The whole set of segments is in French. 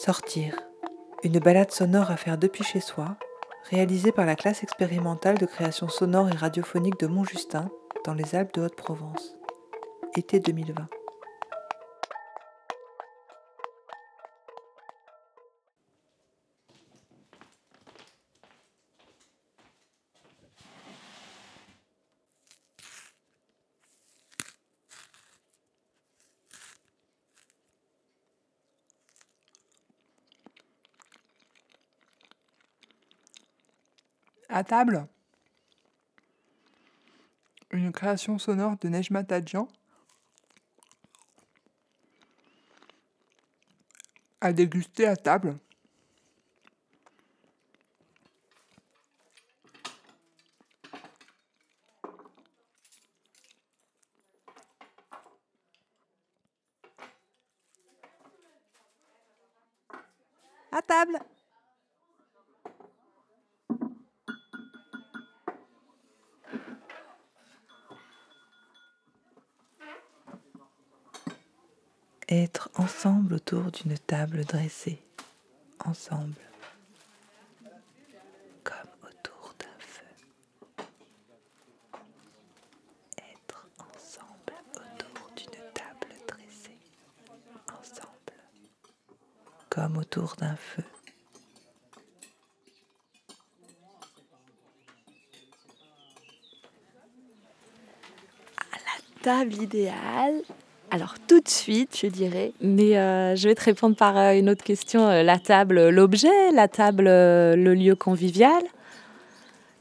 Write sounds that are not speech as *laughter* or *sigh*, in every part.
Sortir. Une balade sonore à faire depuis chez soi, réalisée par la classe expérimentale de création sonore et radiophonique de Montjustin, dans les Alpes de Haute-Provence. Été 2020. À table, une création sonore de Nejma Tadjian. À déguster à table. À table Être ensemble autour d'une table dressée, ensemble, comme autour d'un feu. Être ensemble autour d'une table dressée, ensemble, comme autour d'un feu. table idéale. Alors tout de suite, je dirais, mais euh, je vais te répondre par euh, une autre question. Euh, La table, l'objet, la table, euh, le lieu convivial.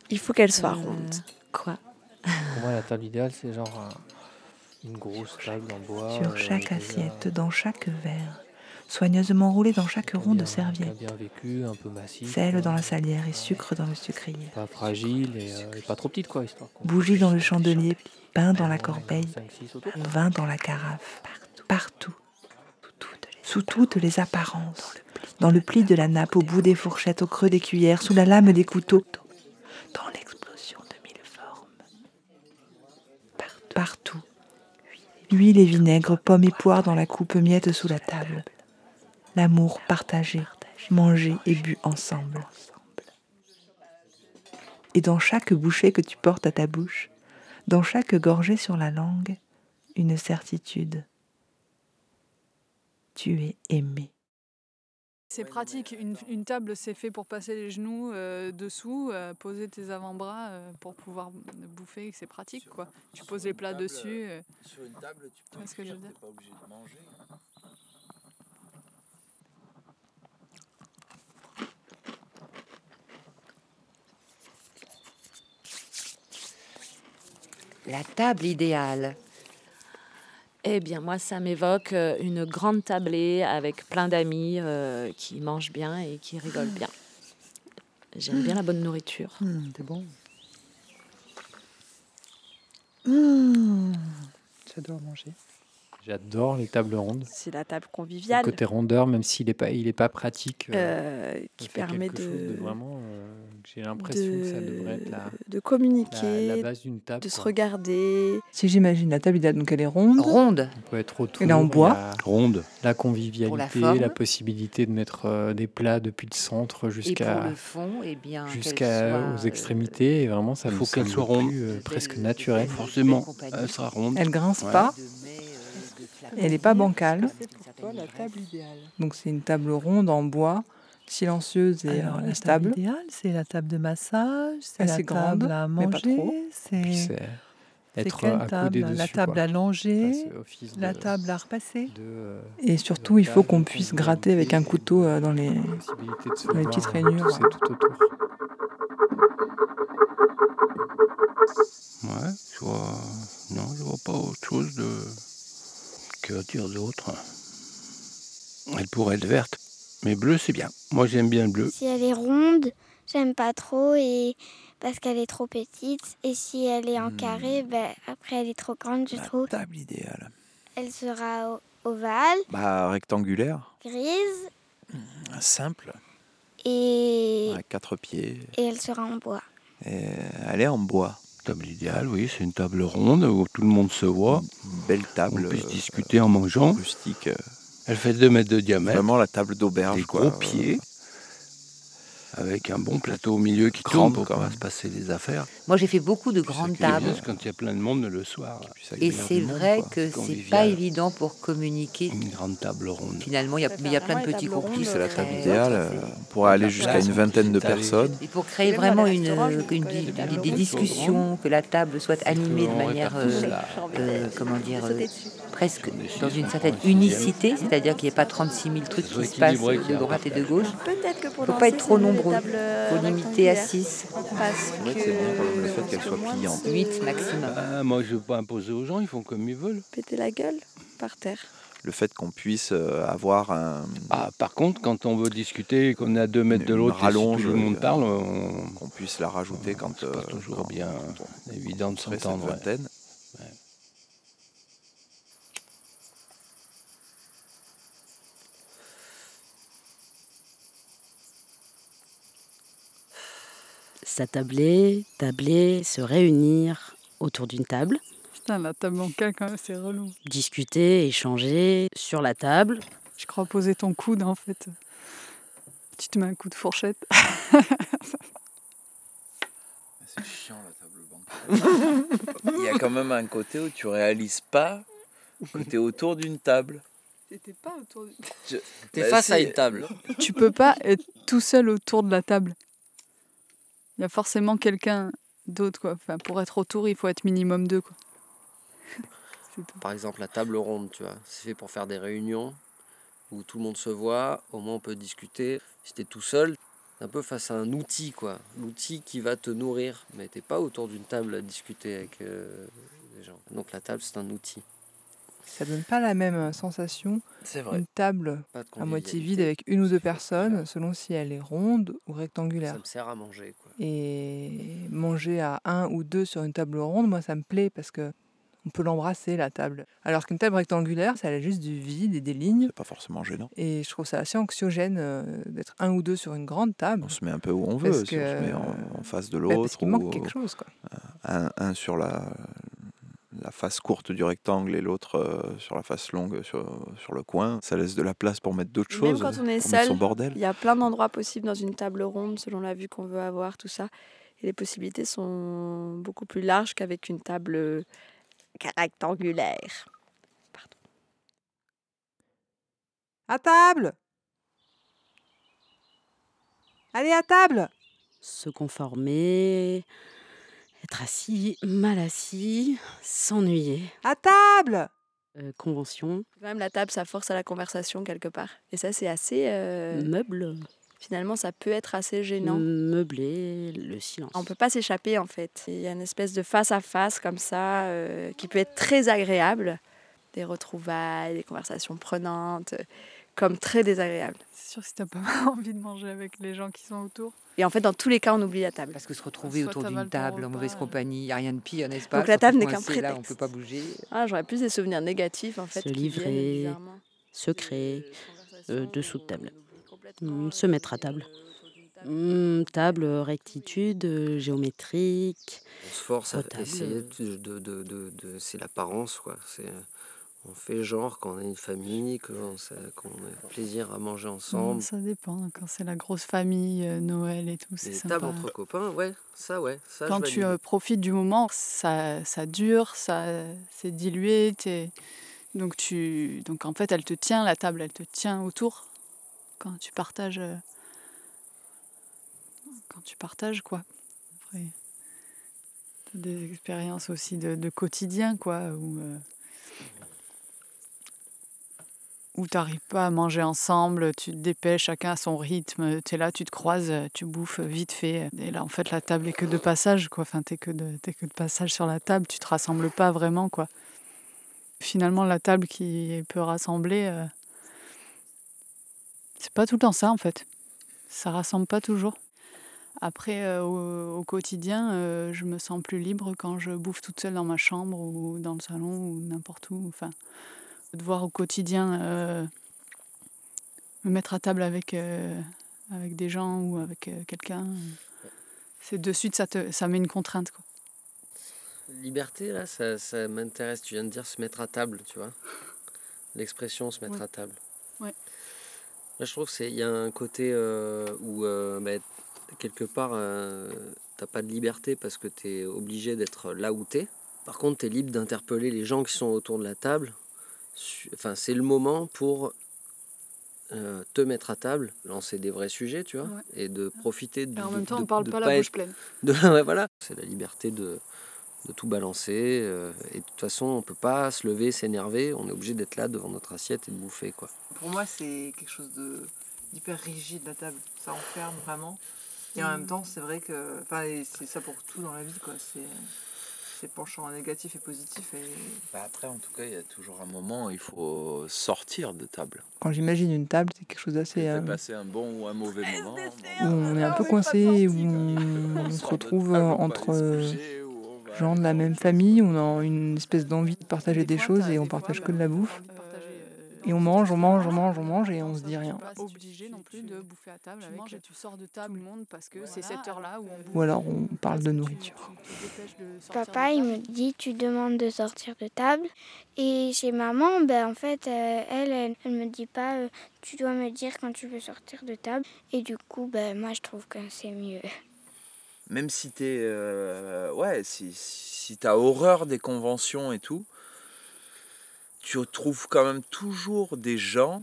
Il faut qu'elle soit Euh, ronde. Quoi? Pour moi, la table idéale, c'est genre un- une grosse table en bois. Sur chaque assiette, dans chaque verre, soigneusement roulée dans chaque rond de serviette. bien vécu, un peu massif. Sel quoi. dans la salière et sucre dans le sucrier. Pas fragile et, euh, et pas trop petite, quoi, histoire. Bougie dans le chandelier, pain dans la corbeille, vin dans la carafe, partout, sous toutes les apparences, dans le pli de la nappe, au bout des fourchettes, au creux des cuillères, sous la lame des couteaux, dans l'explosion de mille formes, partout, huile et vinaigre, pommes et poires dans la coupe, miettes sous la table, l'amour partagé, mangé et bu ensemble. Et dans chaque bouchée que tu portes à ta bouche, dans chaque gorgée sur la langue, une certitude. Tu es aimé. C'est pratique. Une, une table, c'est fait pour passer les genoux euh, dessous, euh, poser tes avant-bras euh, pour pouvoir bouffer. C'est pratique, quoi. Tu poses les plats dessus. euh. Sur une table, tu peux vois ce que je veux cuire, dire? t'es pas obligé de manger. La table idéale. Eh bien, moi, ça m'évoque euh, une grande tablée avec plein d'amis euh, qui mangent bien et qui rigolent bien. J'aime bien la bonne nourriture. c'est bon. Mmh, J'adore manger. J'adore les tables rondes. C'est la table Le conviviale côté rondeur, même s'il n'est pas, il est pas pratique. euh, euh, qui permet de, vraiment. euh, J'ai l'impression que ça devrait être la, de communiquer, la base d'une table. de se regarder. Si j'imagine la table donc elle est ronde. Ronde. On peut être autour. Elle est en bois. Ronde. La convivialité, la possibilité de mettre euh, des plats depuis le centre jusqu'à le fond, eh bien, qu'elle jusqu'à soit, aux euh, extrémités. Et vraiment, ça faut qu'elle soit ronde. euh, presque belles- naturel. de belles Forcément, elle sera ronde. Elle grince Ouais. pas. De mets, euh, de flacons Elle n'est pas bancale. Donc c'est une table ronde en bois, silencieuse et Alors, euh, la stable. table idéale, c'est la table de massage, c'est la table grande, à manger, c'est être table? Dessus. La table quoi. à office la table à repasser. de, euh, Et surtout, il faut qu'on puisse gratter avec un couteau euh, dans les. petites euh, rainures. pousser tout autour. Ouais, je vois... Non, je vois pas autre chose de... Que dire d'autre Elle pourrait être verte. Mais bleu, c'est bien. Moi, j'aime bien le bleu. Si elle est ronde, j'aime pas trop et parce qu'elle est trop petite. Et si elle est en carré, ben, après elle est trop grande, je La trouve. table idéale. Elle sera ovale, Bah, rectangulaire, grise simple, et, à quatre pieds. et elle sera en bois. Et elle est en bois. Table idéale, oui, c'est une table ronde où tout le monde se voit. Belle On table. puisse euh, discuter en mangeant. rustique. Elle fait 2 mètres de diamètre. Vraiment la table d'auberge, des quoi. gros pieds. Avec un bon plateau au milieu qui tourne pour quand pouvoir même. se passer les affaires. Moi, j'ai fait beaucoup de grandes tables. c'est quand il y a plein de monde le soir. Et c'est monde, vrai quoi. que c'est pas évident pour communiquer. Une grande table ronde. Finalement, il y a, mais il y a plein de petits groupes. C'est la table idéale euh, pour aller jusqu'à une vingtaine de personnes. Et pour créer vraiment une, des, des des discussions, que la table soit animée de manière, euh, euh, comment dire, euh, presque dans une certaine unicité, c'est-à-dire qu'il n'y ait pas 36 000 trucs qui se passent de droite et de gauche. Que pour Faut pas être trop nombreux. Euh, Faut limiter à rectangulaires. 6, Parce vrai que que c'est bien le fait qu'elle soit pliante. 8 maximum. Ah, moi, je ne veux pas imposer aux gens, ils font comme ils veulent. Péter la gueule par terre. Le fait qu'on puisse euh, avoir un, Ah, par contre, quand on veut discuter, qu'on est à 2 mètres de l'autre, et si rallonge, tout le monde euh, parle, on... qu'on puisse la rajouter quand, c'est pas euh, toujours quand- bien quand on évident de s'entendre. ouais. S'attabler, tabler, se réunir autour d'une table, Putain, la table bancale, quand même, c'est relou. discuter, échanger sur la table. Je crois poser ton coude, en fait. Tu te mets un coup de fourchette. C'est chiant la table bancale. Il y a quand même un côté où tu réalises pas que tu es autour d'une table. T'étais pas autour du... T'es Bah, face à si. une table. Tu peux pas être tout seul autour de la table. Il y a forcément quelqu'un d'autre, quoi. Enfin, pour être autour, il faut être minimum deux, quoi. *laughs* Par exemple, la table ronde, tu vois, c'est fait pour faire des réunions où tout le monde se voit, au moins on peut discuter. Si t'es tout seul, t'es un peu face à un outil, quoi. L'outil qui va te nourrir, mais t'es pas autour d'une table à discuter avec euh, des gens. Donc la table, c'est un outil. Ça donne pas la même euh, sensation. C'est vrai. Une table à moitié vide avec une ou deux personnes, selon si elle est ronde ou rectangulaire. Ça me sert à manger, quoi. Et manger à un ou deux sur une table ronde, moi, ça me plaît parce que on peut l'embrasser, la table. Alors qu'une table rectangulaire, ça a juste du vide et des lignes. C'est pas forcément gênant. Et je trouve ça assez anxiogène euh, d'être un ou deux sur une grande table. On se met un peu où on veut, si on se met en, face de Bah, l'autre. parce qu'il manque quelque chose, quoi. Un, un sur la, la face courte du rectangle et l'autre euh, sur la face longue sur, sur le coin. Ça laisse de la place pour mettre d'autres Même choses. quand on est seul, bordel. il y a plein d'endroits possibles dans une table ronde selon la vue qu'on veut avoir, tout ça. Et les possibilités sont beaucoup plus larges qu'avec une table euh, rectangulaire. À table Allez, à table Se conformer, être assis, mal assis, s'ennuyer. À table Euh, convention, Quand même, la table, ça force à la conversation quelque part. Et ça, c'est assez. euh, meuble, Finalement, ça peut être assez gênant. meubler, le silence. On peut pas s'échapper en fait. Il y a une espèce de face à face comme ça euh, qui peut être très agréable. Des retrouvailles, des conversations prenantes, euh, comme très désagréable. C'est sûr si t'as pas *laughs* envie de manger avec les gens qui sont autour. Et en fait, dans tous les cas, on oublie la table. Parce que se retrouver Soit autour d'une table en mauvaise euh. compagnie, il n'y a rien de pire, n'est-ce pas Donc la Se table n'est qu'un coincer, Là, on prétexte. peut pas bouger. Ah, j'aurais plus des souvenirs négatifs en fait. Se livrer, bizarrement. secret, euh, dessous de table. Complètement, Mm, se mettre à table. Table, rectitude, euh, géométrique. On se force à essayer de, de, de, de- de- c'est l'apparence quoi. C'est on fait genre qu'on a une famille, qu'on qu'on a plaisir à manger ensemble. Ça dépend. Quand c'est la grosse famille, euh, Noël et tout, c'est Les sympa. tables entre copains, ouais, ça ouais, ça Quand tu euh, profites du moment, ça, ça dure, ça c'est dilué. Donc, tu, donc en fait, elle te tient, la table, elle te tient autour. Quand tu partages. euh, Quand tu partages, quoi. Après, des expériences aussi de, de quotidien, quoi. Où, euh, où t'arrives pas à manger ensemble, tu te dépêches, chacun à son rythme, tu es là, tu te croises, tu bouffes vite fait. Et là, en fait, la table est que de passage, quoi. Enfin, t'es que de, que de passage sur la table, tu te rassembles pas vraiment, quoi. Finalement, la table qui peut rassembler, euh, c'est pas tout le temps ça, en fait. Ça rassemble pas toujours. Après, euh, au, au quotidien, euh, je me sens plus libre quand je bouffe toute seule dans ma chambre ou dans le salon ou n'importe où. Enfin, de voir au quotidien euh, me mettre à table avec, euh, avec des gens ou avec euh, quelqu'un, c'est de suite, ça, te, ça met une contrainte. Quoi. Liberté là, ça, ça m'intéresse. Tu viens de dire se mettre à table, tu vois. L'expression se mettre Ouais. à table. Ouais. Là, je trouve qu'il y a un côté où, bah, quelque part, t'as pas de liberté parce que tu es obligé d'être là où tu es. Par contre, tu es libre d'interpeller les gens qui sont autour de la table. Enfin, c'est le moment pour euh, te mettre à table, lancer des vrais sujets, tu vois, Ouais. et de profiter de. Et en de- même temps, de- on parle de pas la bouche être- pleine. *laughs* ouais, voilà. C'est la liberté de, de tout balancer. euh, et de toute façon, on peut pas se lever, s'énerver. On est obligé d'être là devant notre assiette et de bouffer, quoi. Pour moi, c'est quelque chose de d'hyper rigide la table. Ça enferme vraiment. Et en même temps, c'est vrai que. Enfin, c'est ça pour tout dans la vie, quoi. C'est. C'est penchant négatif et positif. Et... Bah après, en tout cas, il y a toujours un moment où il faut sortir de table. Quand j'imagine une table, c'est quelque chose d'assez. Euh, passer un bon ou un mauvais moment. où on est un peu coincé, où on se retrouve euh, entre euh, gens de la même famille, on a une espèce d'envie de partager des choses et on partage que de la bouffe. Et on mange, on mange, on mange, on mange et on se dit rien. pas obligé non plus de bouffer à table et tu sors de table monde parce que c'est cette heure-là où on bouffe. Ou alors on parle de nourriture. Papa, il me dit tu demandes de sortir de table. Et chez maman, ben, en fait, euh, elle, elle, elle me dit pas euh, tu dois me dire quand tu veux sortir de table. Et du coup, ben, moi, je trouve que c'est mieux. Même si t'es. euh, ouais, si, si t'as horreur des conventions et tout, tu trouves quand même toujours des gens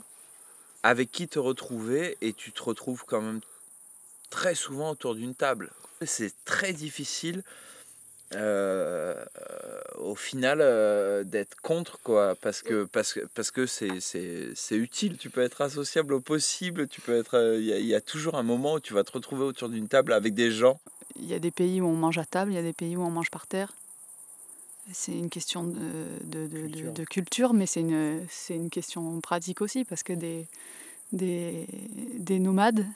avec qui te retrouver et tu te retrouves quand même très souvent autour d'une table. C'est très difficile euh, au final euh, d'être contre quoi parce que parce que parce que c'est utile tu peux être associable au possible tu peux être euh, il y a toujours un moment où tu vas te retrouver autour d'une table avec des gens Il y a des pays où on mange à table, il y a des pays où on mange par terre. C'est une question de, de, de- de- de culture, mais c'est une, c'est une question pratique aussi, parce que des, des, des nomades,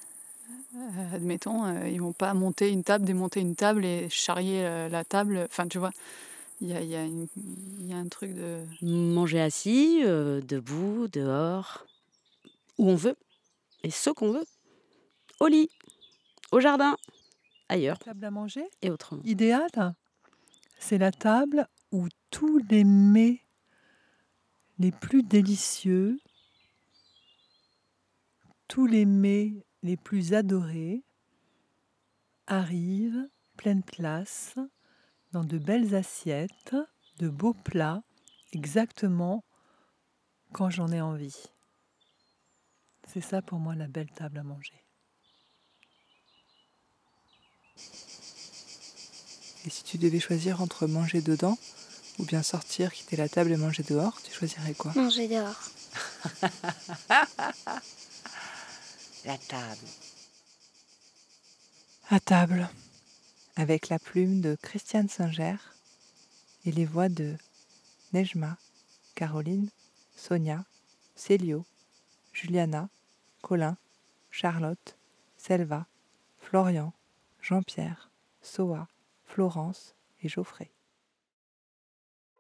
euh, admettons, euh, ils vont pas monter une table, démonter une table et charrier euh, la table. Enfin, tu vois, il y a, il y, a y a un truc de... Manger assis, euh, debout, dehors, où on veut, et ce qu'on veut. Au lit, au jardin, ailleurs. Table à manger. Et autrement. idéal, c'est la table où tous les mets les plus délicieux, tous les mets les plus adorés arrivent pleine place dans de belles assiettes, de beaux plats, exactement quand j'en ai envie. C'est ça pour moi la belle table à manger. Et si tu devais choisir entre manger dedans ou bien sortir, quitter la table et manger dehors, tu choisirais quoi? Manger dehors. *laughs* La table. À table, avec la plume de Christiane Singer et les voix de Nejma, Caroline, Sonia, Célio, Juliana, Colin, Charlotte, Selva, Florian, Jean-Pierre, Soa, Florence et Geoffrey.